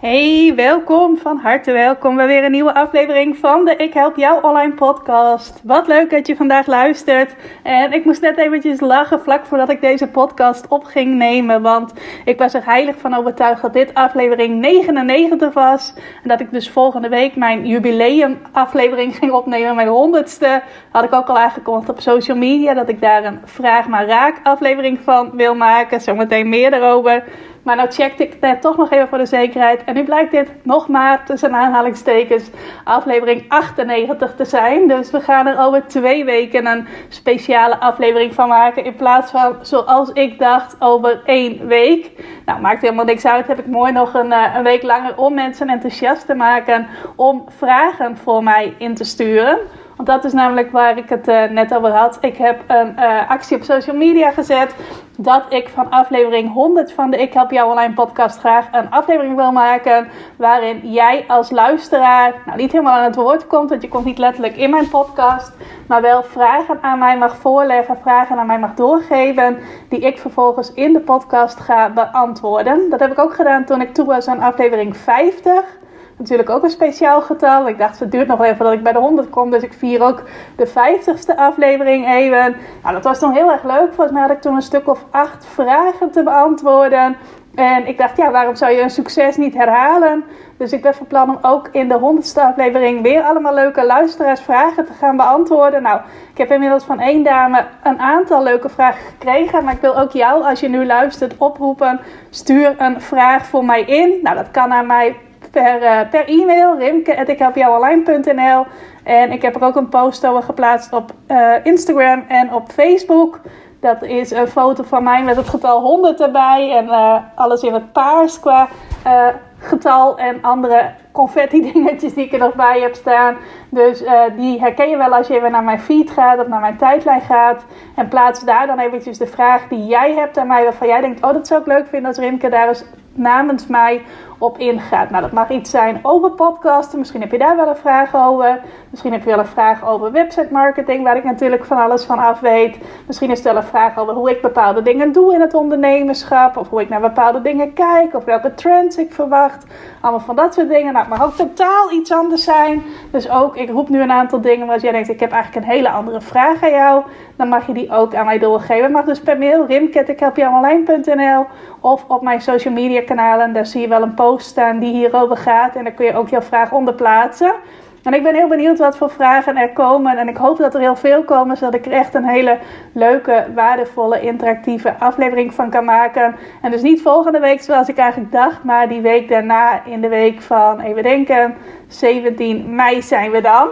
Hey, welkom, van harte welkom bij weer een nieuwe aflevering van de Ik Help Jou Online podcast. Wat leuk dat je vandaag luistert. En ik moest net eventjes lachen vlak voordat ik deze podcast op ging nemen, want ik was er heilig van overtuigd dat dit aflevering 99 was. En dat ik dus volgende week mijn jubileum aflevering ging opnemen, mijn honderdste. Had ik ook al aangekondigd op social media dat ik daar een Vraag maar Raak aflevering van wil maken. Zometeen meer daarover. Maar nou checkte ik net toch nog even voor de zekerheid. En nu blijkt dit nog maar tussen aanhalingstekens aflevering 98 te zijn. Dus we gaan er over twee weken een speciale aflevering van maken. In plaats van zoals ik dacht over één week. Nou, maakt helemaal niks uit. Heb ik mooi nog een, eh, een week langer om mensen enthousiast te maken. Om vragen voor mij in te sturen. Want dat is namelijk waar ik het uh, net over had. Ik heb een uh, actie op social media gezet. Dat ik van aflevering 100 van de Ik Help Jou Online podcast graag een aflevering wil maken. Waarin jij als luisteraar, nou niet helemaal aan het woord komt. Want je komt niet letterlijk in mijn podcast. Maar wel vragen aan mij mag voorleggen. Vragen aan mij mag doorgeven. Die ik vervolgens in de podcast ga beantwoorden. Dat heb ik ook gedaan toen ik toe was aan aflevering 50 natuurlijk ook een speciaal getal. Ik dacht, het duurt nog even dat ik bij de 100 kom. Dus ik vier ook de 50ste aflevering even. Nou, dat was toen heel erg leuk. Volgens mij had ik toen een stuk of acht vragen te beantwoorden. En ik dacht, ja, waarom zou je een succes niet herhalen? Dus ik ben van plan om ook in de honderdste aflevering weer allemaal leuke luisteraarsvragen te gaan beantwoorden. Nou, ik heb inmiddels van één dame een aantal leuke vragen gekregen. Maar ik wil ook jou, als je nu luistert, oproepen. Stuur een vraag voor mij in. Nou, dat kan naar mij per, uh, per e-mail, rimke.ikhelpjouonline.nl. En ik heb er ook een post over geplaatst op uh, Instagram en op Facebook. Dat is een foto van mij met het getal 100 erbij. En uh, alles in het paars qua getal en andere confetti dingetjes die ik er nog bij heb staan. Dus die herken je wel als je even naar mijn feed gaat of naar mijn tijdlijn gaat. En plaats daar dan eventjes de vraag die jij hebt aan mij. Waarvan jij denkt, oh dat zou ik leuk vinden als Rimke daar eens namens mij op ingaat. Nou, dat mag iets zijn over podcasten. Misschien heb je daar wel een vraag over. Misschien heb je wel een vraag over website marketing, waar ik natuurlijk van alles van af weet. Misschien is het wel een vraag over hoe ik bepaalde dingen doe in het ondernemerschap. Of hoe ik naar bepaalde dingen kijk. Of welke trends ik verwacht. Allemaal van dat soort dingen. Nou, het mag ook totaal iets anders zijn. Dus ook, ik roep nu een aantal dingen. Als jij denkt, ik heb eigenlijk een hele andere vraag aan jou. Dan mag je die ook aan mij doorgeven. Mag dus per mail rimket.ikhelpjouonline.nl Of op mijn social media kanalen. Daar zie je wel een post staan die hierover gaat. En daar kun je ook jouw vraag onder plaatsen. En ik ben heel benieuwd wat voor vragen er komen. En ik hoop dat er heel veel komen, zodat ik er echt een hele leuke, waardevolle, interactieve aflevering van kan maken. En dus niet volgende week zoals ik eigenlijk dacht, maar die week daarna in de week van, even denken, 17 mei zijn we dan.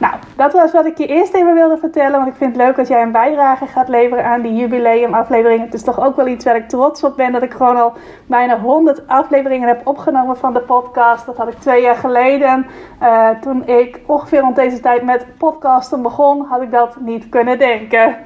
Nou, dat was wat ik je eerst even wilde vertellen. Want ik vind het leuk dat jij een bijdrage gaat leveren aan die jubileumaflevering. Het is toch ook wel iets waar ik trots op ben. Dat ik gewoon al bijna 100 afleveringen heb opgenomen van de podcast. Dat had ik twee jaar geleden. Uh, toen ik ongeveer rond deze tijd met podcasten begon, had ik dat niet kunnen denken.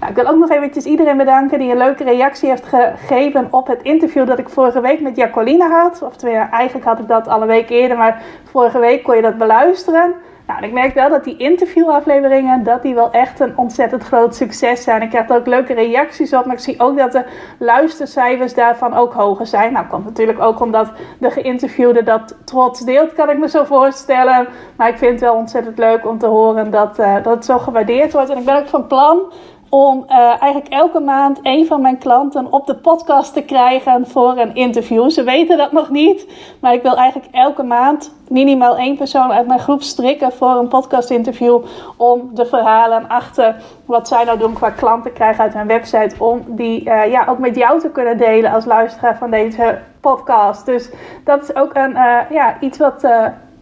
Nou, ik wil ook nog eventjes iedereen bedanken die een leuke reactie heeft gegeven op het interview dat ik vorige week met Jacoline had. Oftewel, eigenlijk had ik dat al een week eerder, maar vorige week kon je dat beluisteren. Nou, ik merk wel dat die interviewafleveringen, dat die wel echt een ontzettend groot succes zijn. Ik krijg ook leuke reacties op, maar ik zie ook dat de luistercijfers daarvan ook hoger zijn. Nou, komt natuurlijk ook omdat de geïnterviewde dat trots deelt, kan ik me zo voorstellen. Maar ik vind het wel ontzettend leuk om te horen dat, uh, dat het zo gewaardeerd wordt. En ik ben ook van plan om uh, eigenlijk elke maand een van mijn klanten op de podcast te krijgen voor een interview. Ze weten dat nog niet, maar ik wil eigenlijk elke maand minimaal één persoon uit mijn groep strikken voor een podcast interview om de verhalen achter wat zij nou doen qua klanten krijgen uit hun website om die uh, ja, ook met jou te kunnen delen als luisteraar van deze podcast. Dus dat is ook een, uh, ja, iets wat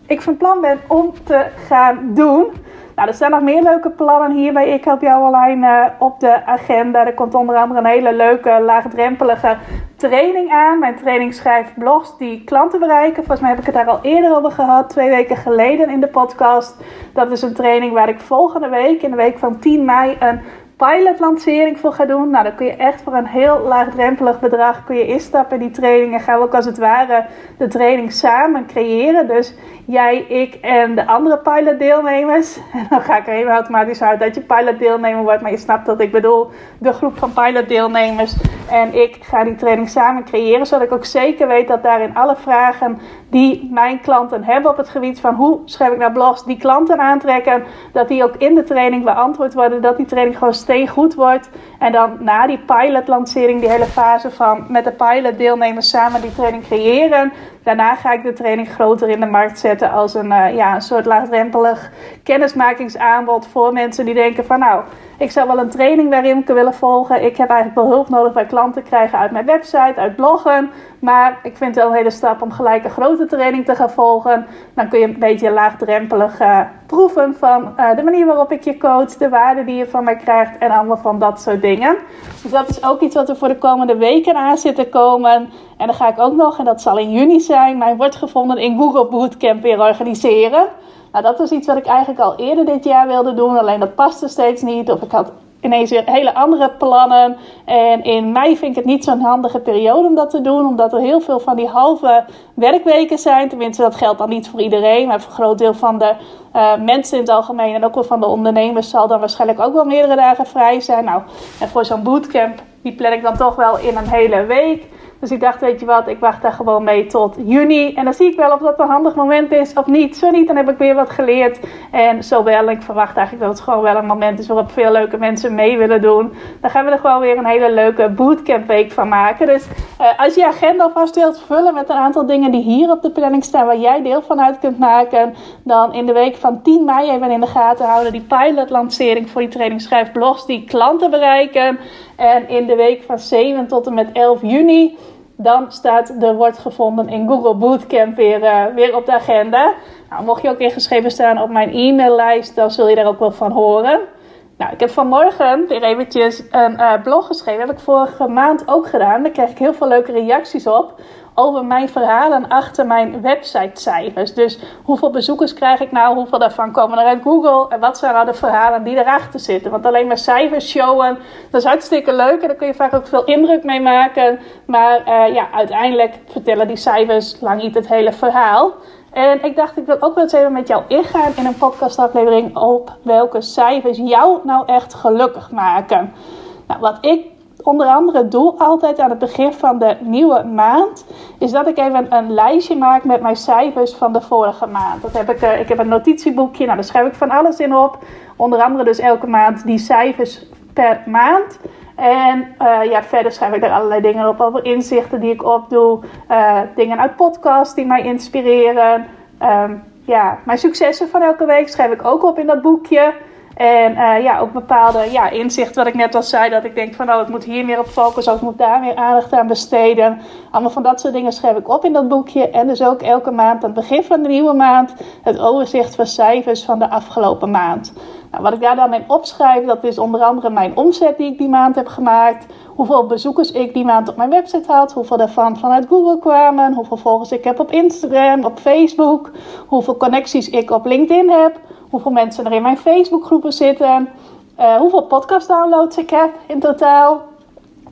ik van plan ben om te gaan doen. Nou, er staan nog meer leuke plannen hier bij Ik Help Jou Online uh, op de agenda. Er komt onder andere een hele leuke, laagdrempelige training aan. Mijn training schrijft blogs die klanten bereiken. Volgens mij heb ik het daar al eerder over gehad, twee weken geleden in de podcast. Dat is een training waar ik volgende week, in de week van 10 mei, een pilotlancering voor ga doen. Nou, dan kun je echt voor een heel laagdrempelig bedrag kun je instappen in die training. En gaan we ook als het ware de training samen creëren. Dus jij, ik en de andere pilotdeelnemers. En dan ga ik er even automatisch uit dat je pilotdeelnemer wordt. Maar je snapt dat ik bedoel de groep van pilotdeelnemers. En ik ga die training samen creëren. Zodat ik ook zeker weet dat daarin alle vragen die mijn klanten hebben op het gebied van hoe schrijf ik nou blogs die klanten aantrekken. Dat die ook in de training beantwoord worden. Dat die training gewoon steen goed wordt. En dan na die pilotlancering, die hele fase van met de pilotdeelnemers samen die training creëren. Daarna ga ik de training groter in de markt zetten als een, uh, ja, een soort laagdrempelig kennismakingsaanbod voor mensen die denken van nou, ik zou wel een training waarin willen volgen. Ik heb eigenlijk wel hulp nodig bij klanten krijgen uit mijn website, uit bloggen. Maar ik vind het wel een hele stap om gelijk een grote training te gaan volgen. Dan kun je een beetje laagdrempelig uh, proeven van uh, de manier waarop ik je coach, de waarde die je van mij krijgt en allemaal van dat soort dingen. Dus dat is ook iets wat er voor de komende weken aan zit te komen. En dan ga ik ook nog, en dat zal in juni zijn, mijn wordt gevonden in Google Bootcamp weer organiseren. Nou, dat was iets wat ik eigenlijk al eerder dit jaar wilde doen, alleen dat paste steeds niet. Of ik had ineens weer hele andere plannen. En in mei vind ik het niet zo'n handige periode om dat te doen, omdat er heel veel van die halve werkweken zijn. Tenminste, dat geldt dan niet voor iedereen, maar voor een groot deel van de uh, mensen in het algemeen en ook wel van de ondernemers zal dan waarschijnlijk ook wel meerdere dagen vrij zijn. Nou, en voor zo'n bootcamp, die plan ik dan toch wel in een hele week. Dus ik dacht, weet je wat, ik wacht daar gewoon mee tot juni. En dan zie ik wel of dat een handig moment is of niet. Zo niet, dan heb ik weer wat geleerd. En zo wel, ik verwacht eigenlijk dat het gewoon wel een moment is waarop veel leuke mensen mee willen doen. Dan gaan we er gewoon weer een hele leuke bootcamp week van maken. Dus uh, als je agenda alvast wilt vullen met een aantal dingen die hier op de planning staan, waar jij deel van uit kunt maken, dan in de week van 10 mei even in de gaten houden die pilot lancering voor die training schrijf blogs die klanten bereiken. En in de week van 7 tot en met 11 juni, dan staat de wordt gevonden in Google Bootcamp weer, uh, weer op de agenda. Nou, mocht je ook ingeschreven staan op mijn e-maillijst, dan zul je daar ook wel van horen. Nou, ik heb vanmorgen weer eventjes een uh, blog geschreven. Dat heb ik vorige maand ook gedaan. Daar krijg ik heel veel leuke reacties op over mijn verhalen achter mijn websitecijfers. Dus hoeveel bezoekers krijg ik nou? Hoeveel daarvan komen er uit Google? En wat zijn nou de verhalen die erachter zitten? Want alleen maar cijfers showen, dat is hartstikke leuk. En daar kun je vaak ook veel indruk mee maken. Maar uh, ja, uiteindelijk vertellen die cijfers lang niet het hele verhaal. En ik dacht, ik wil ook wel eens even met jou ingaan in een podcastaflevering op welke cijfers jou nou echt gelukkig maken. Nou, wat ik onder andere doe altijd aan het begin van de nieuwe maand, is dat ik even een lijstje maak met mijn cijfers van de vorige maand. Dat heb ik, uh, ik heb een notitieboekje, nou daar schrijf ik van alles in op. Onder andere dus elke maand die cijfers per maand. En uh, ja, verder schrijf ik er allerlei dingen op over inzichten die ik opdoe. Uh, dingen uit podcasts die mij inspireren. Um, ja, mijn successen van elke week schrijf ik ook op in dat boekje. En uh, ja, ook bepaalde ja, inzichten, wat ik net al zei, dat ik denk van oh, ik moet hier meer op focussen, of ik moet daar meer aandacht aan besteden. Allemaal van dat soort dingen schrijf ik op in dat boekje. En dus ook elke maand, aan het begin van de nieuwe maand, het overzicht van cijfers van de afgelopen maand. Nou, wat ik daar dan in opschrijf, dat is onder andere mijn omzet die ik die maand heb gemaakt. Hoeveel bezoekers ik die maand op mijn website had. Hoeveel daarvan vanuit Google kwamen. Hoeveel volgers ik heb op Instagram, op Facebook. Hoeveel connecties ik op LinkedIn heb hoeveel mensen er in mijn Facebookgroepen zitten, uh, hoeveel podcast downloads ik heb in totaal.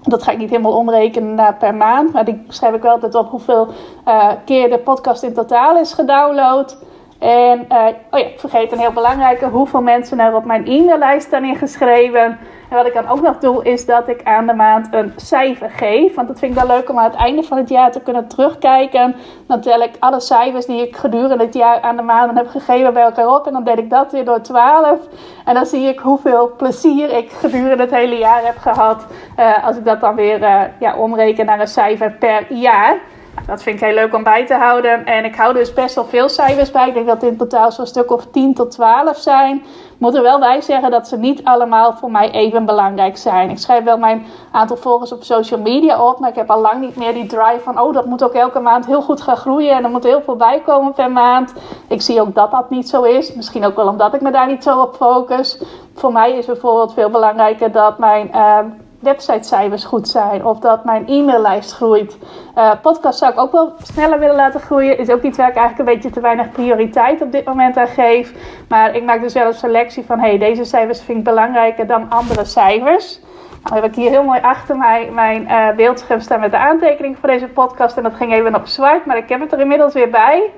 Dat ga ik niet helemaal omrekenen per maand, maar die schrijf ik wel altijd op hoeveel uh, keer de podcast in totaal is gedownload. En uh, oh ja, ik vergeet een heel belangrijke, hoeveel mensen er op mijn e-maillijst staan ingeschreven. En wat ik dan ook nog doe, is dat ik aan de maand een cijfer geef. Want dat vind ik dan leuk om aan het einde van het jaar te kunnen terugkijken. Dan tel ik alle cijfers die ik gedurende het jaar aan de maanden heb gegeven bij elkaar op. En dan deel ik dat weer door 12. En dan zie ik hoeveel plezier ik gedurende het hele jaar heb gehad. Uh, als ik dat dan weer uh, ja, omreken naar een cijfer per jaar. Dat vind ik heel leuk om bij te houden. En ik hou dus best wel veel cijfers bij. Ik denk dat in totaal zo'n stuk of 10 tot 12 zijn. moet er wel bij zeggen dat ze niet allemaal voor mij even belangrijk zijn. Ik schrijf wel mijn aantal volgers op social media op, maar ik heb al lang niet meer die drive van, oh, dat moet ook elke maand heel goed gaan groeien en er moet heel veel bij komen per maand. Ik zie ook dat dat niet zo is. Misschien ook wel omdat ik me daar niet zo op focus. Voor mij is bijvoorbeeld veel belangrijker dat mijn uh, websitecijfers goed zijn of dat mijn e-maillijst groeit. Uh, podcast zou ik ook wel sneller willen laten groeien. Is ook iets waar ik eigenlijk een beetje te weinig prioriteit op dit moment aan geef. Maar ik maak dus wel een selectie van hey, deze cijfers vind ik belangrijker dan andere cijfers. Nou heb ik hier heel mooi achter mij mijn uh, beeldscherm staan met de aantekening voor deze podcast. En dat ging even op zwart, maar ik heb het er inmiddels weer bij.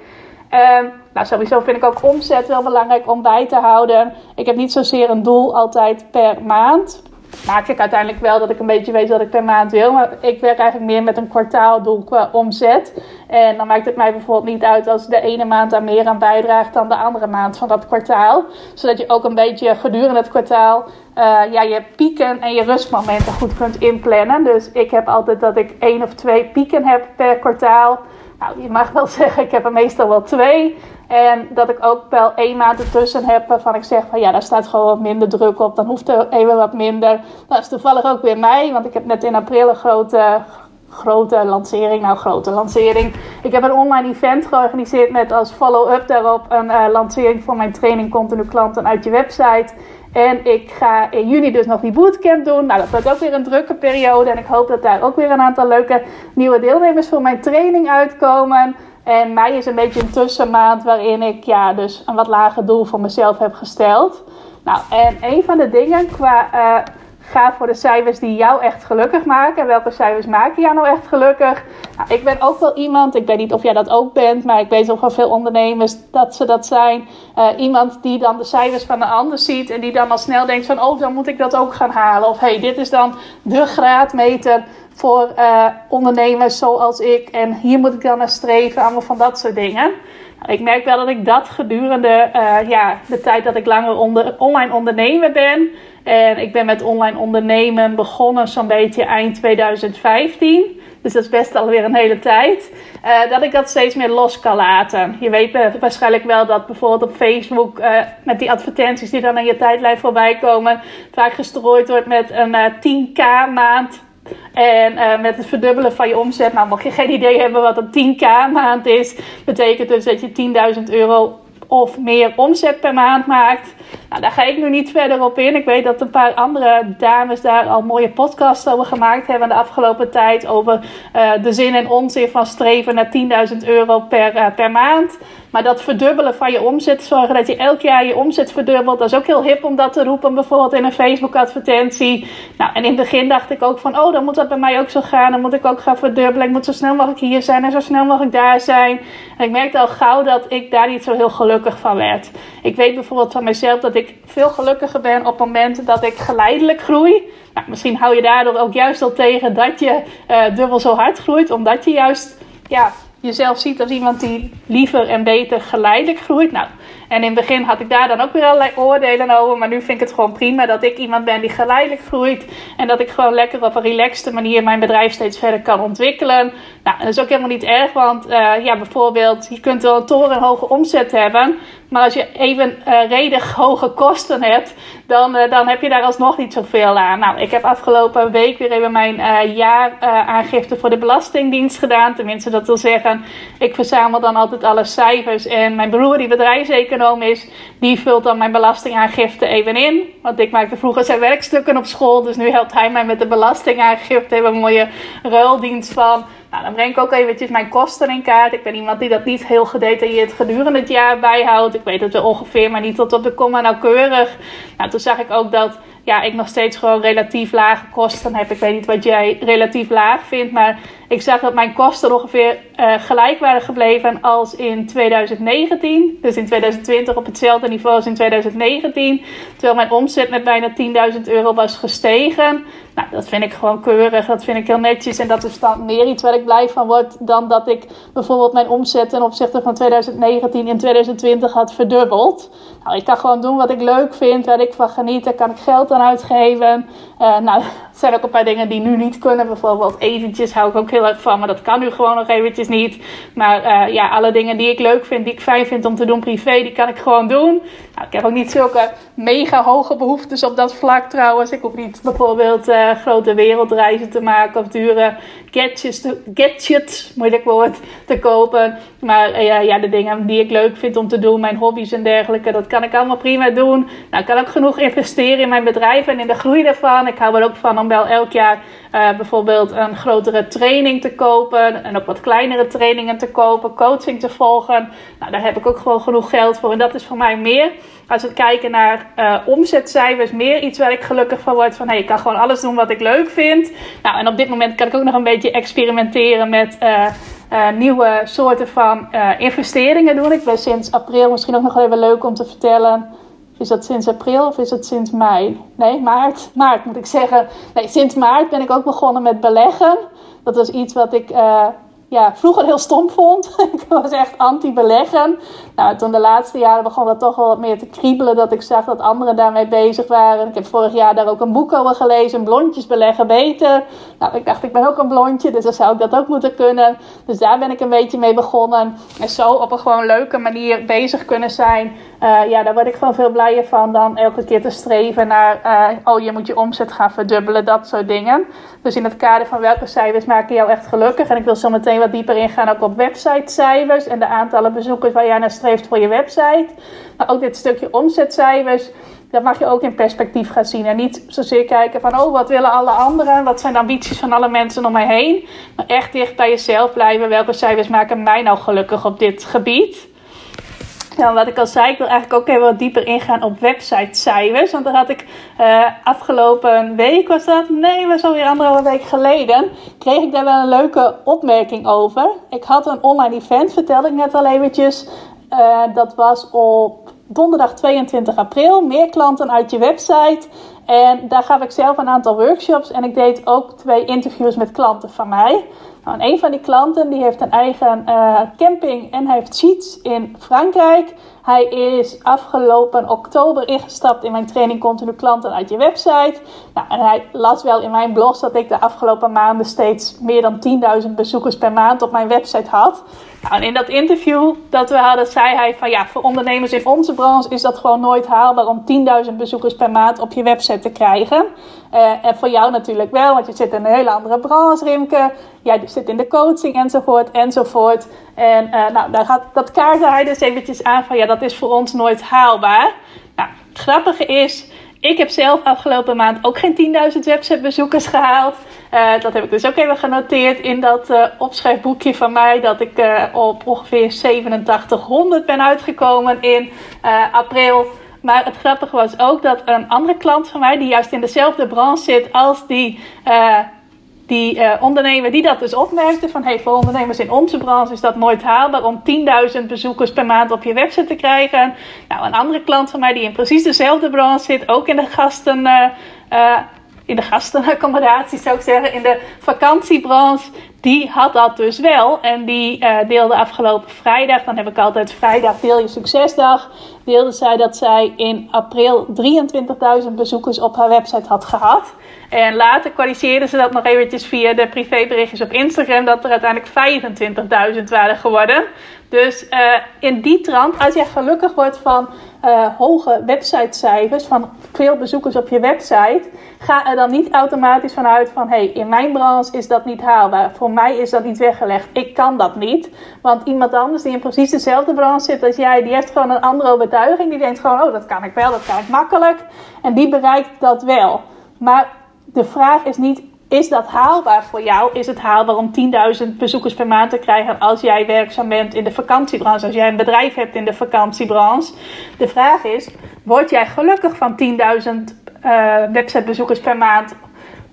Um, nou, sowieso vind ik ook omzet wel belangrijk om bij te houden. Ik heb niet zozeer een doel altijd per maand. Maak ik uiteindelijk wel dat ik een beetje weet wat ik per maand wil. Maar ik werk eigenlijk meer met een kwartaaldoel qua omzet. En dan maakt het mij bijvoorbeeld niet uit als de ene maand daar meer aan bijdraagt dan de andere maand van dat kwartaal. Zodat je ook een beetje gedurende het kwartaal uh, ja, je pieken en je rustmomenten goed kunt inplannen. Dus ik heb altijd dat ik één of twee pieken heb per kwartaal. Nou, je mag wel zeggen, ik heb er meestal wel twee. En dat ik ook wel één maand ertussen heb waarvan ik zeg van ja, daar staat gewoon wat minder druk op. Dan hoeft er even wat minder. Dat is toevallig ook weer mij, want ik heb net in april een grote, grote lancering. Nou, grote lancering. Ik heb een online event georganiseerd met als follow-up daarop een uh, lancering voor mijn training Continu Klanten uit je website. En ik ga in juni dus nog die bootcamp doen. Nou, dat wordt ook weer een drukke periode. En ik hoop dat daar ook weer een aantal leuke nieuwe deelnemers voor mijn training uitkomen. En mei is een beetje een tussenmaand waarin ik ja, dus een wat lager doel voor mezelf heb gesteld. Nou, en een van de dingen qua uh, ga voor de cijfers die jou echt gelukkig maken. Welke cijfers maken jou nou echt gelukkig? Nou, ik ben ook wel iemand, ik weet niet of jij dat ook bent, maar ik weet ook wel veel ondernemers dat ze dat zijn. Uh, iemand die dan de cijfers van de ander ziet en die dan al snel denkt van, oh, dan moet ik dat ook gaan halen. Of hey, dit is dan de graadmeter voor uh, ondernemers zoals ik. En hier moet ik dan naar streven, allemaal van dat soort dingen. Ik merk wel dat ik dat gedurende uh, ja, de tijd dat ik langer onder, online ondernemer ben. En ik ben met online ondernemen begonnen zo'n beetje eind 2015. Dus dat is best alweer een hele tijd. Uh, dat ik dat steeds meer los kan laten. Je weet waarschijnlijk wel dat bijvoorbeeld op Facebook met die advertenties die dan in je tijdlijn voorbij komen, vaak gestrooid wordt met een uh, 10k maand en uh, met het verdubbelen van je omzet, nou mocht je geen idee hebben wat een 10k maand is, betekent dus dat je 10.000 euro of meer omzet per maand maakt. Nou, daar ga ik nu niet verder op in. Ik weet dat een paar andere dames daar al mooie podcasts over gemaakt hebben de afgelopen tijd. Over uh, de zin en onzin van streven naar 10.000 euro per, uh, per maand. Maar dat verdubbelen van je omzet, zorgen dat je elk jaar je omzet verdubbelt. Dat is ook heel hip om dat te roepen, bijvoorbeeld in een Facebook-advertentie. Nou, en in het begin dacht ik ook van, oh, dan moet dat bij mij ook zo gaan. Dan moet ik ook gaan verdubbelen. Ik moet zo snel mogelijk hier zijn en zo snel mogelijk daar zijn. En ik merkte al gauw dat ik daar niet zo heel gelukkig van werd. Ik weet bijvoorbeeld van mezelf dat ik veel gelukkiger ben op momenten dat ik geleidelijk groei. Nou, misschien hou je daardoor ook juist al tegen dat je uh, dubbel zo hard groeit, omdat je juist ja, jezelf ziet als iemand die liever en beter geleidelijk groeit. Nou, en in het begin had ik daar dan ook weer allerlei oordelen over. Maar nu vind ik het gewoon prima dat ik iemand ben die geleidelijk groeit. En dat ik gewoon lekker op een relaxte manier mijn bedrijf steeds verder kan ontwikkelen. Nou, dat is ook helemaal niet erg. Want uh, ja, bijvoorbeeld, je kunt wel een torenhoge omzet hebben. Maar als je even uh, redig hoge kosten hebt, dan, uh, dan heb je daar alsnog niet zoveel aan. Nou, ik heb afgelopen week weer even mijn uh, jaaraangifte voor de Belastingdienst gedaan. Tenminste, dat wil zeggen, ik verzamel dan altijd alle cijfers. En mijn broer, die bedrijfseconoom is, die vult dan mijn belastingaangifte even in. Want ik maakte vroeger zijn werkstukken op school, dus nu helpt hij mij met de belastingaangifte. We hebben een mooie ruildienst van. Nou, dan breng ik ook eventjes mijn kosten in kaart. Ik ben iemand die dat niet heel gedetailleerd gedurende het jaar bijhoudt. Ik weet het wel ongeveer, maar niet tot op de komma nauwkeurig. Nou, toen zag ik ook dat ja, ik nog steeds gewoon relatief lage kosten heb. Ik weet niet wat jij relatief laag vindt, maar ik zag dat mijn kosten ongeveer uh, gelijk waren gebleven als in 2019. Dus in 2020 op hetzelfde niveau als in 2019. Terwijl mijn omzet met bijna 10.000 euro was gestegen. Nou, dat vind ik gewoon keurig. Dat vind ik heel netjes. En dat is dan meer iets waar ik blij van word dan dat ik bijvoorbeeld mijn omzet ten opzichte van 2019 in 2020 had verdubbeld. Nou, ik kan gewoon doen wat ik leuk vind, waar ik van geniet. Daar kan ik geld aan uitgeven. Uh, nou, er zijn ook een paar dingen die nu niet kunnen. Bijvoorbeeld eventjes hou ik ook heel van, maar dat kan nu gewoon nog eventjes niet. Maar uh, ja, alle dingen die ik leuk vind, die ik fijn vind om te doen privé, die kan ik gewoon doen. Nou, ik heb ook niet zulke mega hoge behoeftes op dat vlak trouwens. Ik hoef niet bijvoorbeeld uh, grote wereldreizen te maken of dure gadgets, gadgets moeilijk woord, te kopen. Maar ja, de dingen die ik leuk vind om te doen, mijn hobby's en dergelijke, dat kan ik allemaal prima doen. Nou, ik kan ook genoeg investeren in mijn bedrijf en in de groei daarvan. Ik hou er ook van om wel elk jaar uh, bijvoorbeeld een grotere training te kopen. En ook wat kleinere trainingen te kopen. Coaching te volgen. Nou, daar heb ik ook gewoon genoeg geld voor. En dat is voor mij meer. Als we kijken naar uh, omzetcijfers, meer iets waar ik gelukkig van word. Van hey, ik kan gewoon alles doen wat ik leuk vind. Nou, en op dit moment kan ik ook nog een beetje experimenteren met. Uh, uh, nieuwe soorten van investeringen doen. Ik ben sinds april misschien ook nog even leuk om te vertellen. Is dat sinds april of is dat sinds mei? Nee, maart. Maart moet ik zeggen. Nee, sinds maart ben ik ook begonnen met beleggen. Dat was iets wat ik ja, vroeger heel stom vond. ik was echt anti-beleggen. Nou, toen de laatste jaren begon dat toch wel wat meer te kriebelen. Dat ik zag dat anderen daarmee bezig waren. Ik heb vorig jaar daar ook een boek over gelezen. Blondjes beleggen beter. Nou, ik dacht, ik ben ook een blondje. Dus dan zou ik dat ook moeten kunnen. Dus daar ben ik een beetje mee begonnen. En zo op een gewoon leuke manier bezig kunnen zijn. Uh, ja, daar word ik gewoon veel blijer van dan elke keer te streven naar... Uh, oh, je moet je omzet gaan verdubbelen. Dat soort dingen. Dus in het kader van welke cijfers maken jou echt gelukkig. En ik wil zo meteen wat dieper ingaan ook op websitecijfers. En de aantallen bezoekers waar jij naar streeft voor je website. Maar ook dit stukje omzetcijfers, dat mag je ook in perspectief gaan zien. En niet zozeer kijken van, oh, wat willen alle anderen? Wat zijn de ambities van alle mensen om mij heen? Maar echt dicht bij jezelf blijven. Welke cijfers maken mij nou gelukkig op dit gebied? Nou, wat ik al zei, ik wil eigenlijk ook even wat dieper ingaan op websitecijfers. Want daar had ik uh, afgelopen week, was dat? Nee, was alweer anderhalve week geleden. Kreeg ik daar wel een leuke opmerking over. Ik had een online event, vertelde ik net al eventjes. Uh, dat was op donderdag 22 april. Meer klanten uit je website. En daar gaf ik zelf een aantal workshops. En ik deed ook twee interviews met klanten van mij. Nou, een van die klanten die heeft een eigen uh, camping en hij heeft sheets in Frankrijk. Hij is afgelopen oktober ingestapt in mijn training Continu Klanten uit je website. Nou, en hij las wel in mijn blog dat ik de afgelopen maanden steeds meer dan 10.000 bezoekers per maand op mijn website had. Nou, en in dat interview dat we hadden, zei hij van ja, voor ondernemers in onze branche is dat gewoon nooit haalbaar om 10.000 bezoekers per maand op je website te krijgen. Uh, en voor jou natuurlijk wel, want je zit in een hele andere branche, Rimke. Jij zit in de coaching enzovoort enzovoort. En uh, nou, daar gaat, dat kaartte hij dus eventjes aan van ja, dat is voor ons nooit haalbaar. Nou, het grappige is, ik heb zelf afgelopen maand ook geen 10.000 websitebezoekers gehaald. Uh, dat heb ik dus ook even genoteerd in dat uh, opschrijfboekje van mij. Dat ik uh, op ongeveer 8700 ben uitgekomen in april. Maar het grappige was ook dat een andere klant van mij, die juist in dezelfde branche zit als die die uh, ondernemer die dat dus opmerkte van hey, voor ondernemers in onze branche is dat nooit haalbaar om 10.000 bezoekers per maand op je website te krijgen. Nou, een andere klant van mij die in precies dezelfde branche zit, ook in de gasten. Uh, in de gastenaccommodatie zou ik zeggen, in de vakantiebranche, die had dat dus wel. En die uh, deelde afgelopen vrijdag, dan heb ik altijd vrijdag deel je succesdag, deelde zij dat zij in april 23.000 bezoekers op haar website had gehad. En later kwalificeerden ze dat nog eventjes via de privéberichtjes op Instagram, dat er uiteindelijk 25.000 waren geworden. Dus uh, in die trant, als jij gelukkig wordt van uh, hoge websitecijfers, van veel bezoekers op je website, ga er dan niet automatisch vanuit van hey, in mijn branche is dat niet haalbaar. Voor mij is dat niet weggelegd. Ik kan dat niet. Want iemand anders die in precies dezelfde branche zit als jij, die heeft gewoon een andere overtuiging. Die denkt gewoon, oh, dat kan ik wel, dat kan ik makkelijk. En die bereikt dat wel. Maar de vraag is niet, is dat haalbaar voor jou? Is het haalbaar om 10.000 bezoekers per maand te krijgen als jij werkzaam bent in de vakantiebranche, als jij een bedrijf hebt in de vakantiebranche? De vraag is, word jij gelukkig van 10.000 uh, websitebezoekers per maand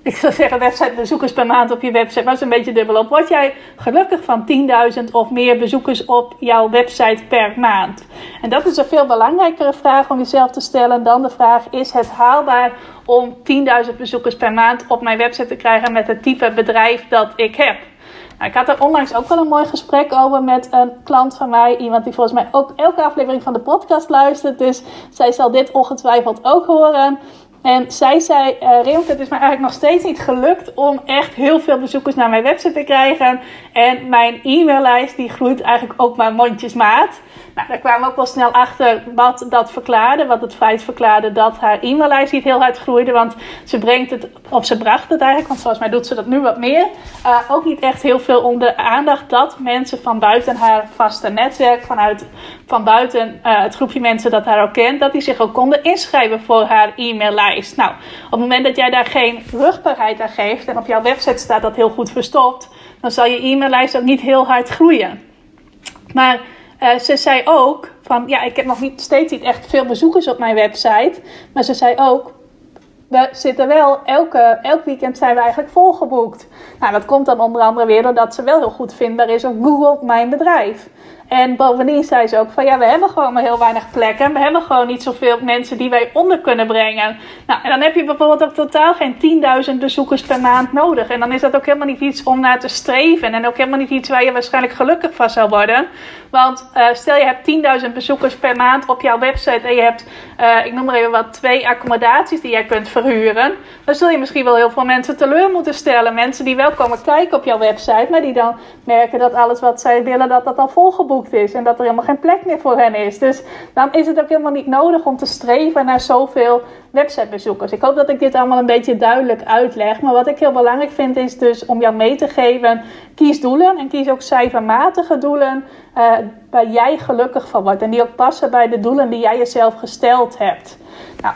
ik zou zeggen websitebezoekers per maand op je website, maar dat is een beetje dubbel op. Word jij gelukkig van 10.000 of meer bezoekers op jouw website per maand? En dat is een veel belangrijkere vraag om jezelf te stellen dan de vraag: is het haalbaar om 10.000 bezoekers per maand op mijn website te krijgen met het type bedrijf dat ik heb? Nou, ik had er onlangs ook wel een mooi gesprek over met een klant van mij. Iemand die volgens mij ook elke aflevering van de podcast luistert. Dus zij zal dit ongetwijfeld ook horen. En zij zei, uh, het is me eigenlijk nog steeds niet gelukt om echt heel veel bezoekers naar mijn website te krijgen. En mijn e-maillijst die groeit eigenlijk ook maar mondjesmaat. Nou, daar kwamen we ook wel snel achter wat dat verklaarde. Wat het feit verklaarde dat haar e-maillijst niet heel hard groeide. Want ze brengt het, of ze bracht het eigenlijk, want volgens mij doet ze dat nu wat meer. Uh, ook niet echt heel veel onder aandacht dat mensen van buiten haar vaste netwerk, vanuit van buiten uh, het groepje mensen dat haar ook kent, dat die zich ook konden inschrijven voor haar e-maillijst. Nou, op het moment dat jij daar geen rugbaarheid aan geeft en op jouw website staat dat heel goed verstopt, dan zal je e-maillijst ook niet heel hard groeien. Maar uh, ze zei ook van ja, ik heb nog niet, steeds niet echt veel bezoekers op mijn website. Maar ze zei ook, we zitten wel, elke, elk weekend zijn we eigenlijk volgeboekt. Nou, dat komt dan onder andere weer doordat ze wel heel goed vindbaar is op Google Mijn Bedrijf. En bovendien zei ze ook van ja, we hebben gewoon maar heel weinig plekken. We hebben gewoon niet zoveel mensen die wij onder kunnen brengen. Nou, en dan heb je bijvoorbeeld ook totaal geen 10.000 bezoekers per maand nodig. En dan is dat ook helemaal niet iets om naar te streven. En ook helemaal niet iets waar je waarschijnlijk gelukkig van zou worden. Want uh, stel je hebt 10.000 bezoekers per maand op jouw website. En je hebt, uh, ik noem maar even wat, twee accommodaties die jij kunt verhuren. Dan zul je misschien wel heel veel mensen teleur moeten stellen. Mensen die wel komen kijken op jouw website. Maar die dan merken dat alles wat zij willen, dat dat al volgeboekt is en dat er helemaal geen plek meer voor hen is. Dus dan is het ook helemaal niet nodig om te streven naar zoveel websitebezoekers. Ik hoop dat ik dit allemaal een beetje duidelijk uitleg. Maar wat ik heel belangrijk vind is dus om jou mee te geven: kies doelen en kies ook cijfermatige doelen uh, waar jij gelukkig van wordt en die ook passen bij de doelen die jij jezelf gesteld hebt. Nou,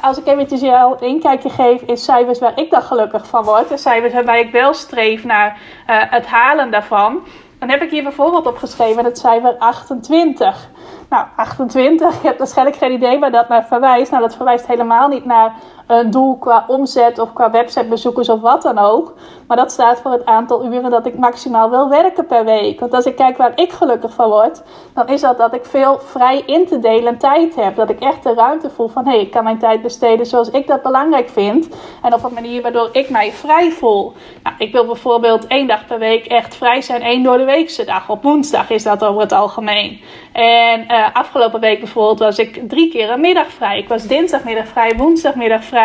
als ik eventjes jou een kijkje geef in cijfers waar ik dan gelukkig van word, de cijfers waarbij ik wel streef naar uh, het halen daarvan. Dan heb ik hier bijvoorbeeld opgeschreven het cijfer 28. Nou, 28, je hebt waarschijnlijk geen idee waar dat naar verwijst. Nou, dat verwijst helemaal niet naar een doel qua omzet of qua websitebezoekers of wat dan ook. Maar dat staat voor het aantal uren dat ik maximaal wil werken per week. Want als ik kijk waar ik gelukkig van word, dan is dat dat ik veel vrij in te delen tijd heb. Dat ik echt de ruimte voel van hé, hey, ik kan mijn tijd besteden zoals ik dat belangrijk vind. En op een manier waardoor ik mij vrij voel. Nou, ik wil bijvoorbeeld één dag per week echt vrij zijn, één door de weekse dag. Op woensdag is dat over het algemeen. En uh, afgelopen week bijvoorbeeld was ik drie keer een middag vrij. Ik was dinsdagmiddag vrij, woensdagmiddag vrij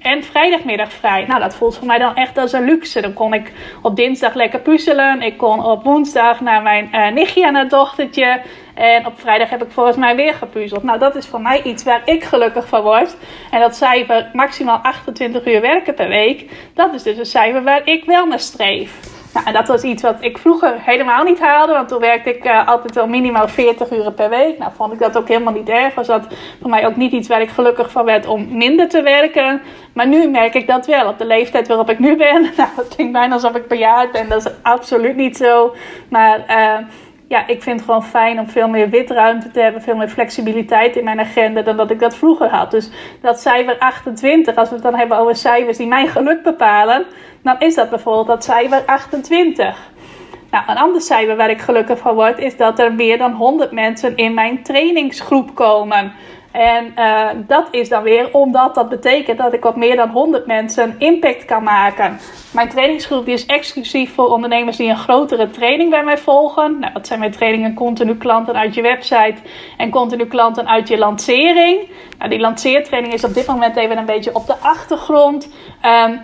en vrijdagmiddag vrij. Nou, dat voelt voor mij dan echt als een luxe. Dan kon ik op dinsdag lekker puzzelen. Ik kon op woensdag naar mijn uh, nichtje en het dochtertje. En op vrijdag heb ik volgens mij weer gepuzzeld. Nou, dat is voor mij iets waar ik gelukkig van word. En dat cijfer maximaal 28 uur werken per week. Dat is dus een cijfer waar ik wel naar streef. Nou, en dat was iets wat ik vroeger helemaal niet haalde. Want toen werkte ik uh, altijd wel minimaal 40 uur per week. Nou, vond ik dat ook helemaal niet erg. Was dat voor mij ook niet iets waar ik gelukkig van werd om minder te werken. Maar nu merk ik dat wel. Op de leeftijd waarop ik nu ben. Nou, dat klinkt bijna alsof ik bejaard ben. Dat is absoluut niet zo. Maar... Uh, ja, ik vind het gewoon fijn om veel meer witruimte te hebben, veel meer flexibiliteit in mijn agenda dan dat ik dat vroeger had. Dus dat cijfer 28, als we het dan hebben over cijfers die mijn geluk bepalen, dan is dat bijvoorbeeld dat cijfer 28. Nou, een ander cijfer waar ik gelukkig van word, is dat er meer dan 100 mensen in mijn trainingsgroep komen. En uh, dat is dan weer omdat dat betekent dat ik op meer dan 100 mensen impact kan maken. Mijn trainingsgroep is exclusief voor ondernemers die een grotere training bij mij volgen. Nou, dat zijn mijn trainingen continu klanten uit je website en continu klanten uit je lancering. Nou, die lanceertraining is op dit moment even een beetje op de achtergrond. Um,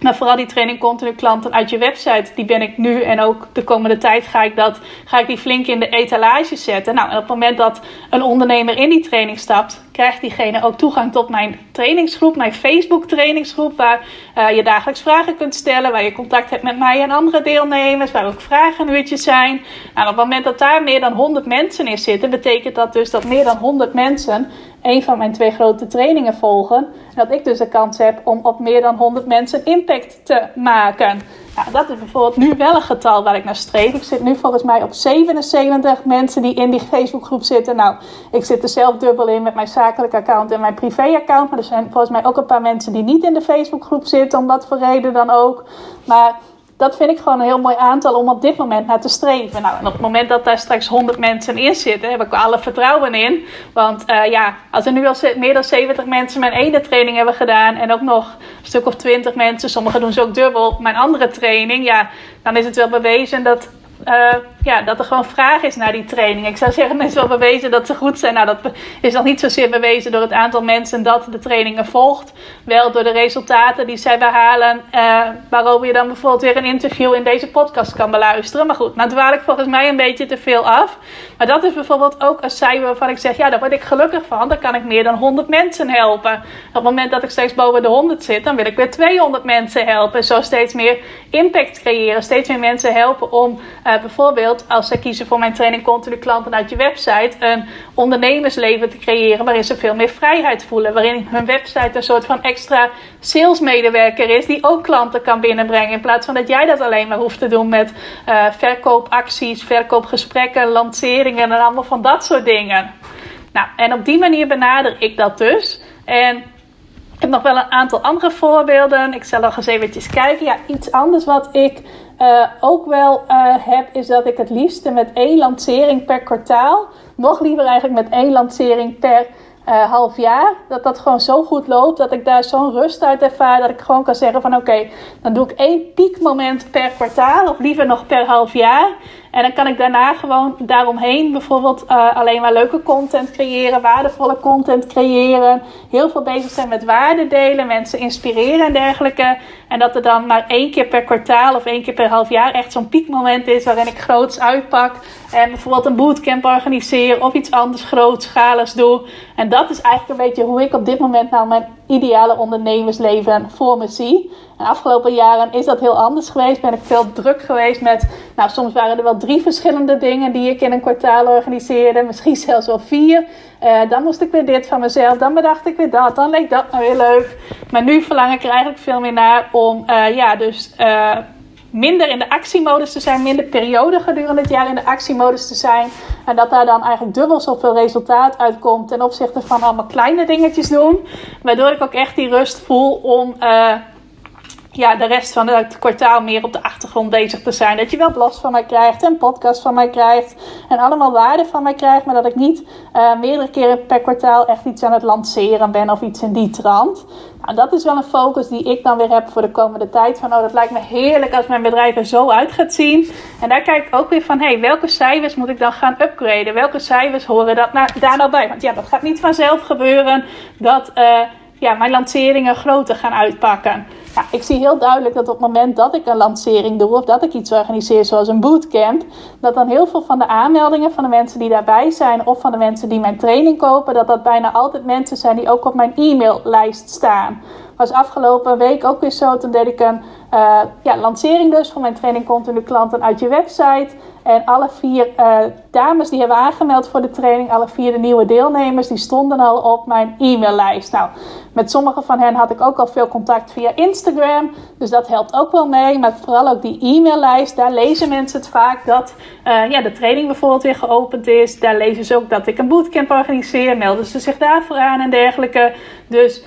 maar vooral die training continu klanten uit je website, die ben ik nu en ook de komende tijd ga ik, dat, ga ik die flink in de etalage zetten. Nou, en op het moment dat een ondernemer in die training stapt, krijgt diegene ook toegang tot mijn trainingsgroep, mijn Facebook trainingsgroep, waar uh, je dagelijks vragen kunt stellen, waar je contact hebt met mij en andere deelnemers, waar ook vragenuurtjes zijn. Nou, op het moment dat daar meer dan 100 mensen in zitten, betekent dat dus dat meer dan 100 mensen een van mijn twee grote trainingen volgen. En dat ik dus de kans heb om op meer dan 100 mensen impact te maken. Nou, dat is bijvoorbeeld nu wel een getal waar ik naar streef. Ik zit nu volgens mij op 77 mensen die in die Facebookgroep zitten. Nou, ik zit er zelf dubbel in met mijn zakelijke account en mijn privéaccount. Maar er zijn volgens mij ook een paar mensen die niet in de Facebookgroep zitten, om wat voor reden dan ook. Maar dat vind ik gewoon een heel mooi aantal om op dit moment naar te streven. Nou, op het moment dat daar straks 100 mensen in zitten, heb ik alle vertrouwen in. Want uh, ja, als er nu al meer dan 70 mensen mijn ene training hebben gedaan en ook nog een stuk of 20 mensen, sommigen doen ze ook dubbel, mijn andere training, ja, dan is het wel bewezen dat uh, ja, dat er gewoon vraag is naar die training. Ik zou zeggen, het is wel bewezen dat ze goed zijn. Nou, dat is nog niet zozeer bewezen door het aantal mensen dat de trainingen volgt. Wel door de resultaten die zij behalen. Uh, waarover je dan bijvoorbeeld weer een interview in deze podcast kan beluisteren. Maar goed, nou dwaal ik volgens mij een beetje te veel af. Maar dat is bijvoorbeeld ook een cijfer waarvan ik zeg, ja, daar word ik gelukkig van. Dan kan ik meer dan 100 mensen helpen. Op het moment dat ik steeds boven de 100 zit, dan wil ik weer 200 mensen helpen. En zo steeds meer impact creëren. Steeds meer mensen helpen om uh, bijvoorbeeld, als ze kiezen voor mijn training continu klanten uit je website, een ondernemersleven te creëren waarin ze veel meer vrijheid voelen. Waarin hun website een soort van extra salesmedewerker is die ook klanten kan binnenbrengen. In plaats van dat jij dat alleen maar hoeft te doen met uh, verkoopacties, verkoopgesprekken, lanceringen en allemaal van dat soort dingen. Nou, en op die manier benader ik dat dus. En ik heb nog wel een aantal andere voorbeelden. Ik zal nog eens eventjes kijken. Ja, iets anders wat ik uh, ook wel uh, heb, is dat ik het liefste met één lancering per kwartaal, nog liever eigenlijk met één lancering per uh, half jaar, dat dat gewoon zo goed loopt, dat ik daar zo'n rust uit ervaar, dat ik gewoon kan zeggen van oké, dan doe ik één piekmoment per kwartaal, of liever nog per half jaar. En dan kan ik daarna gewoon daaromheen bijvoorbeeld alleen maar leuke content creëren, waardevolle content creëren. Heel veel bezig zijn met waarde delen, mensen inspireren en dergelijke. En dat er dan maar één keer per kwartaal of één keer per half jaar echt zo'n piekmoment is waarin ik groots uitpak. En bijvoorbeeld een bootcamp organiseer of iets anders grootschaligs doe. En dat is eigenlijk een beetje hoe ik op dit moment nou mijn ideale ondernemersleven voor me zie. En de afgelopen jaren is dat heel anders geweest. Ben ik veel druk geweest met, nou soms waren er wel drie verschillende dingen die ik in een kwartaal organiseerde. Misschien zelfs wel vier. Uh, dan moest ik weer dit van mezelf. Dan bedacht ik weer dat. Dan leek dat nou weer leuk. Maar nu verlang ik er eigenlijk veel meer naar om, uh, ja dus... Uh, minder in de actiemodus te zijn, minder periode gedurende het jaar in de actiemodus te zijn. En dat daar dan eigenlijk dubbel zoveel resultaat uitkomt ten opzichte van allemaal kleine dingetjes doen. Waardoor ik ook echt die rust voel om ja, de rest van het kwartaal meer op de achtergrond bezig te zijn. Dat je wel blast van mij krijgt en podcast van mij krijgt. En allemaal waarde van mij krijgt. Maar dat ik niet uh, meerdere keren per kwartaal echt iets aan het lanceren ben of iets in die trant. Nou, dat is wel een focus die ik dan weer heb voor de komende tijd. Van oh, dat lijkt me heerlijk als mijn bedrijf er zo uit gaat zien. En daar kijk ik ook weer van, hé, hey, welke cijfers moet ik dan gaan upgraden? Welke cijfers horen dat nou, daar nou bij? Want ja, dat gaat niet vanzelf gebeuren dat uh, ja, mijn lanceringen groter gaan uitpakken. Ik zie heel duidelijk dat op het moment dat ik een lancering doe of dat ik iets organiseer zoals een bootcamp, dat dan heel veel van de aanmeldingen van de mensen die daarbij zijn of van de mensen die mijn training kopen, dat dat bijna altijd mensen zijn die ook op mijn e-maillijst staan. Was afgelopen week ook weer zo. Toen deed ik een uh, ja, lancering dus van mijn training continu klanten uit je website. En alle vier uh, dames die hebben aangemeld voor de training, alle vier de nieuwe deelnemers, die stonden al op mijn e-maillijst. Nou, met sommige van hen had ik ook al veel contact via Instagram. Dus dat helpt ook wel mee. Maar vooral ook die e-maillijst, daar lezen mensen het vaak dat uh, ja, de training bijvoorbeeld weer geopend is. Daar lezen ze ook dat ik een bootcamp organiseer. Melden ze zich daarvoor aan en dergelijke. Dus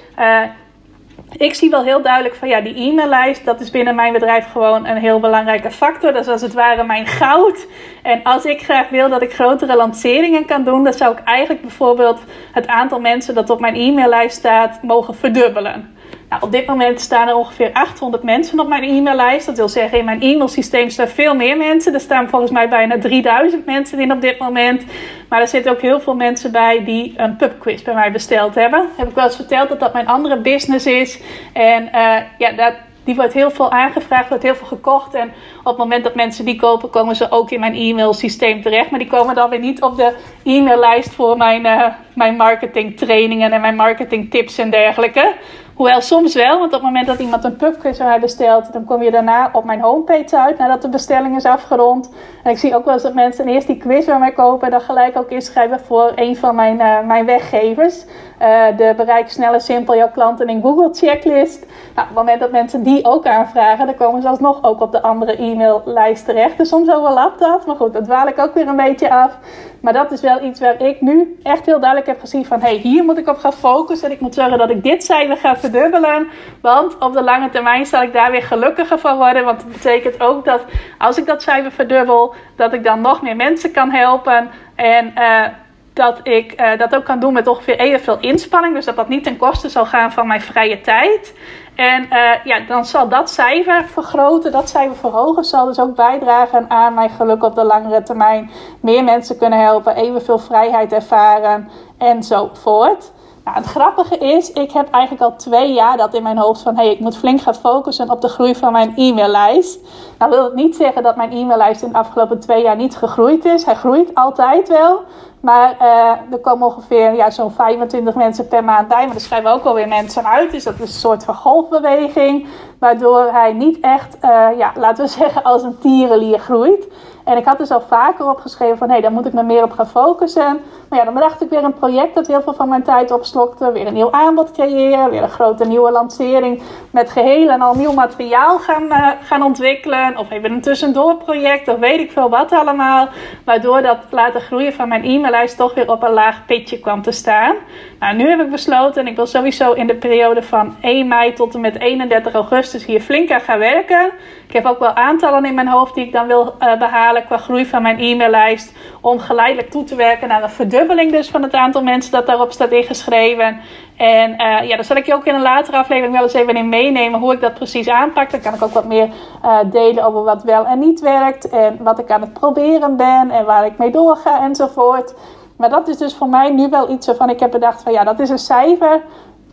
ik zie wel heel duidelijk van ja, die e-maillijst, dat is binnen mijn bedrijf gewoon een heel belangrijke factor. Dat is als het ware mijn goud. En als ik graag wil dat ik grotere lanceringen kan doen, dan zou ik eigenlijk bijvoorbeeld het aantal mensen dat op mijn e-maillijst staat mogen verdubbelen. Nou, op dit moment staan er ongeveer 800 mensen op mijn e-maillijst. Dat wil zeggen, in mijn e-mailsysteem staan veel meer mensen. Er staan volgens mij bijna 3000 mensen in op dit moment. Maar er zitten ook heel veel mensen bij die een pubquiz bij mij besteld hebben. Heb ik wel eens verteld dat dat mijn andere business is. En uh, ja, dat, die wordt heel veel aangevraagd, wordt heel veel gekocht. En op het moment dat mensen die kopen, komen ze ook in mijn e-mail systeem terecht. Maar die komen dan weer niet op de e-maillijst voor mijn, uh, mijn marketing trainingen en mijn marketing tips en dergelijke. Hoewel soms wel, want op het moment dat iemand een pubquiz bij mij bestelt, dan kom je daarna op mijn homepage uit nadat de bestelling is afgerond. En ik zie ook wel eens dat mensen eerst die quiz bij mij kopen en dan gelijk ook inschrijven voor een van mijn, uh, mijn weggevers. Uh, de bereik snelle, simpel jouw klanten in Google checklist. Nou, op het moment dat mensen die ook aanvragen, dan komen ze alsnog ook op de andere e-maillijst terecht. Dus soms overlapt dat. Maar goed, dat dwaal ik ook weer een beetje af. Maar dat is wel iets waar ik nu echt heel duidelijk heb gezien van... hé, hey, hier moet ik op gaan focussen. En ik moet zorgen dat ik dit cijfer ga verdubbelen. Want op de lange termijn zal ik daar weer gelukkiger van worden. Want dat betekent ook dat als ik dat cijfer verdubbel... dat ik dan nog meer mensen kan helpen. En... Uh, dat ik uh, dat ook kan doen met ongeveer evenveel inspanning. Dus dat dat niet ten koste zal gaan van mijn vrije tijd. En uh, ja, dan zal dat cijfer vergroten, dat cijfer verhogen, zal dus ook bijdragen aan mijn geluk op de langere termijn. Meer mensen kunnen helpen, evenveel vrijheid ervaren enzovoort. Nou, het grappige is, ik heb eigenlijk al twee jaar dat in mijn hoofd van... hé, hey, ik moet flink gaan focussen op de groei van mijn e-maillijst. Nou wil het niet zeggen dat mijn e-maillijst in de afgelopen twee jaar niet gegroeid is. Hij groeit altijd wel. Maar uh, er komen ongeveer ja, zo'n 25 mensen per maand bij. Maar er schrijven ook alweer mensen uit. Dus dat is een soort van golfbeweging. Waardoor hij niet echt, uh, ja, laten we zeggen, als een tierenlier groeit. En ik had dus al vaker opgeschreven van, hé, hey, daar moet ik me meer op gaan focussen. Maar ja, dan bedacht ik weer een project dat heel veel van mijn tijd opslokte. Weer een nieuw aanbod creëren, weer een grote nieuwe lancering met geheel en al nieuw materiaal gaan, uh, gaan ontwikkelen. Of even een tussendoorproject, of weet ik veel wat allemaal. Waardoor dat laten groeien van mijn e-maillijst toch weer op een laag pitje kwam te staan. Nou, nu heb ik besloten, en ik wil sowieso in de periode van 1 mei tot en met 31 augustus hier flink aan gaan werken. Ik heb ook wel aantallen in mijn hoofd die ik dan wil uh, behalen qua groei van mijn e-maillijst. Om geleidelijk toe te werken naar een verdubbeling dus van het aantal mensen dat daarop staat ingeschreven. En uh, ja, daar zal ik je ook in een latere aflevering wel eens even in meenemen hoe ik dat precies aanpak. Dan kan ik ook wat meer uh, delen over wat wel en niet werkt. En wat ik aan het proberen ben en waar ik mee doorga enzovoort. Maar dat is dus voor mij nu wel iets waarvan ik heb bedacht van ja, dat is een cijfer.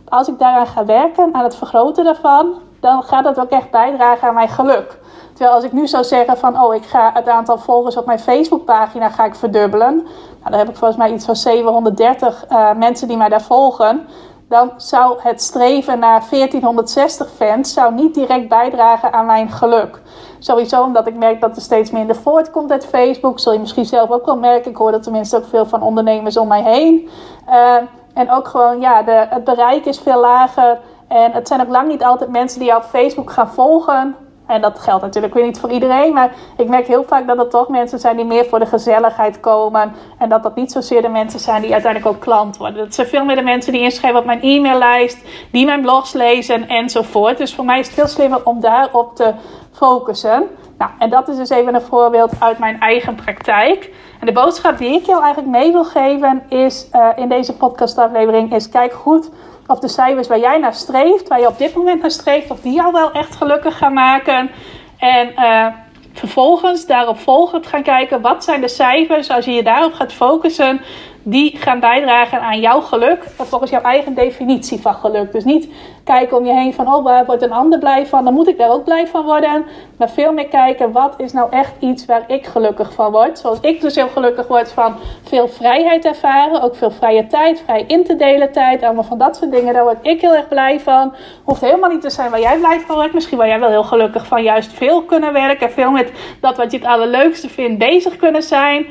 Als ik daaraan ga werken, aan het vergroten daarvan, dan gaat dat ook echt bijdragen aan mijn geluk. Terwijl als ik nu zou zeggen van, oh, ik ga het aantal volgers op mijn Facebookpagina ga ik verdubbelen. Nou, dan heb ik volgens mij iets van 730 uh, mensen die mij daar volgen. Dan zou het streven naar 1460 fans zou niet direct bijdragen aan mijn geluk. Sowieso omdat ik merk dat er steeds minder voortkomt uit Facebook. Zul je misschien zelf ook wel merken. Ik hoor dat tenminste ook veel van ondernemers om mij heen. Uh, en ook gewoon, ja, de, het bereik is veel lager. En het zijn ook lang niet altijd mensen die jou op Facebook gaan volgen. En dat geldt natuurlijk weer niet voor iedereen. Maar ik merk heel vaak dat het toch mensen zijn die meer voor de gezelligheid komen. En dat dat niet zozeer de mensen zijn die uiteindelijk ook klant worden. Dat zijn veel meer de mensen die inschrijven op mijn e-maillijst. Die mijn blogs lezen enzovoort. Dus voor mij is het veel slimmer om daarop te focussen. Nou, en dat is dus even een voorbeeld uit mijn eigen praktijk. En de boodschap die ik jou eigenlijk mee wil geven is uh, in deze podcastaflevering is kijk goed of de cijfers waar jij naar streeft, waar je op dit moment naar streeft, of die jou wel echt gelukkig gaan maken. En uh, vervolgens daarop volgend gaan kijken, wat zijn de cijfers, als je je daarop gaat focussen, die gaan bijdragen aan jouw geluk, volgens jouw eigen definitie van geluk. Dus niet kijken om je heen van, oh, waar wordt een ander blij van, dan moet ik daar ook blij van worden. Maar veel meer kijken, wat is nou echt iets waar ik gelukkig van word. Zoals ik dus heel gelukkig word van veel vrijheid ervaren, ook veel vrije tijd, vrij in te delen tijd, allemaal van dat soort dingen. Daar word ik heel erg blij van. Hoeft helemaal niet te zijn waar jij blij van wordt. Misschien waar jij wel heel gelukkig van juist veel kunnen werken, veel met dat wat je het allerleukste vindt bezig kunnen zijn.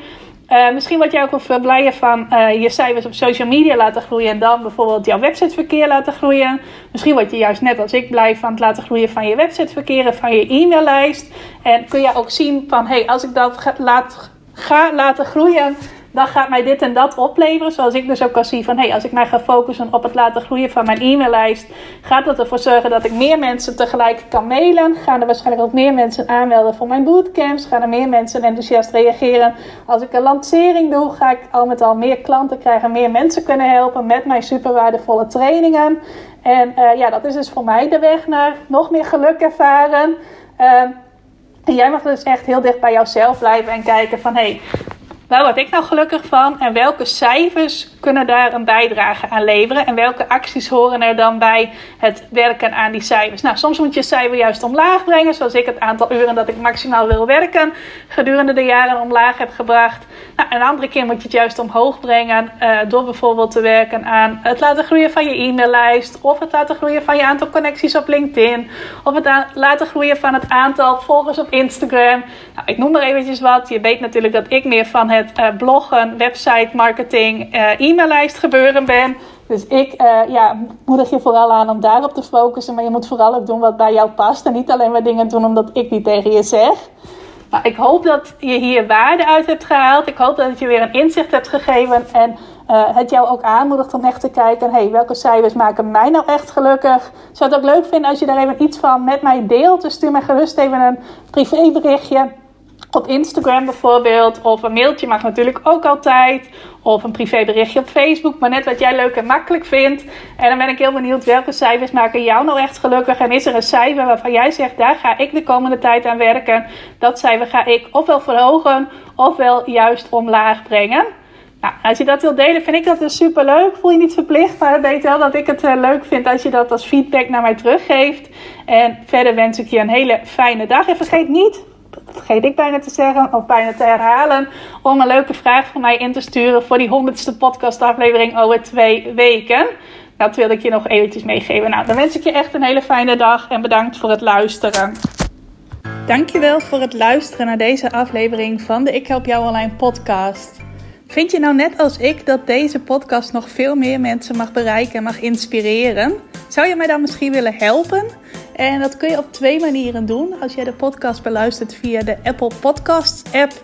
Uh, misschien word jij ook wel blijer van uh, je cijfers op social media laten groeien en dan bijvoorbeeld jouw websiteverkeer laten groeien. Misschien word je juist net als ik blij van het laten groeien van je websiteverkeer en van je e-maillijst. En kun je ook zien van hey, als ik dat laat, ga laten groeien, dan gaat mij dit en dat opleveren. Zoals ik dus ook kan zien van, hey, als ik mij ga focussen op het laten groeien van mijn e-maillijst, gaat dat ervoor zorgen dat ik meer mensen tegelijk kan mailen. Gaan er waarschijnlijk ook meer mensen aanmelden voor mijn bootcamps. Gaan er meer mensen enthousiast reageren. Als ik een lancering doe, ga ik al met al meer klanten krijgen, meer mensen kunnen helpen met mijn super waardevolle trainingen. En uh, ja, dat is dus voor mij de weg naar nog meer geluk ervaren. Uh, en jij mag dus echt heel dicht bij jouzelf blijven en kijken van hé, hey, waar word ik nou gelukkig van en welke cijfers kunnen daar een bijdrage aan leveren en welke acties horen er dan bij het werken aan die cijfers. Nou, soms moet je cijfer juist omlaag brengen, zoals ik het aantal uren dat ik maximaal wil werken gedurende de jaren omlaag heb gebracht. Nou, een andere keer moet je het juist omhoog brengen uh, door bijvoorbeeld te werken aan het laten groeien van je e-maillijst of het laten groeien van je aantal connecties op LinkedIn of het laten groeien van het aantal volgers op Instagram. Nou, ik noem er eventjes wat. Je weet natuurlijk dat ik meer van het uh, bloggen, website marketing, uh, e-maillijst gebeuren ben. Dus ik uh, ja, moedig je vooral aan om daarop te focussen. Maar je moet vooral ook doen wat bij jou past. En niet alleen maar dingen doen omdat ik die tegen je zeg. Maar ik hoop dat je hier waarde uit hebt gehaald. Ik hoop dat het je weer een inzicht hebt gegeven. En het jou ook aanmoedigt om echt te kijken: hey, welke cijfers maken mij nou echt gelukkig? Zou het ook leuk vinden als je daar even iets van met mij deelt. Dus stuur mij gerust even een privéberichtje op Instagram bijvoorbeeld. Of een mailtje mag natuurlijk ook altijd. Of een privéberichtje op Facebook. Maar net wat jij leuk en makkelijk vindt. En dan ben ik heel benieuwd welke cijfers maken jou nou echt gelukkig. En is er een cijfer waarvan jij zegt, daar ga ik de komende tijd aan werken. Dat cijfer ga ik ofwel verhogen ofwel juist omlaag brengen. Nou, als je dat wilt delen, vind ik dat dus super leuk. Voel je niet verplicht, maar weet wel dat ik het uh, leuk vind als je dat als feedback naar mij teruggeeft. En verder wens ik je een hele fijne dag. En vergeet niet, vergeet ik bijna te zeggen of bijna te herhalen, om een leuke vraag van mij in te sturen voor die honderdste podcastaflevering over twee weken. Dat wil ik je nog eventjes meegeven. Nou, dan wens ik je echt een hele fijne dag en bedankt voor het luisteren. Dankjewel voor het luisteren naar deze aflevering van de Ik Help Jou Online podcast. Vind je nou net als ik dat deze podcast nog veel meer mensen mag bereiken en mag inspireren? Zou je mij dan misschien willen helpen? En dat kun je op twee manieren doen. Als jij de podcast beluistert via de Apple Podcasts app,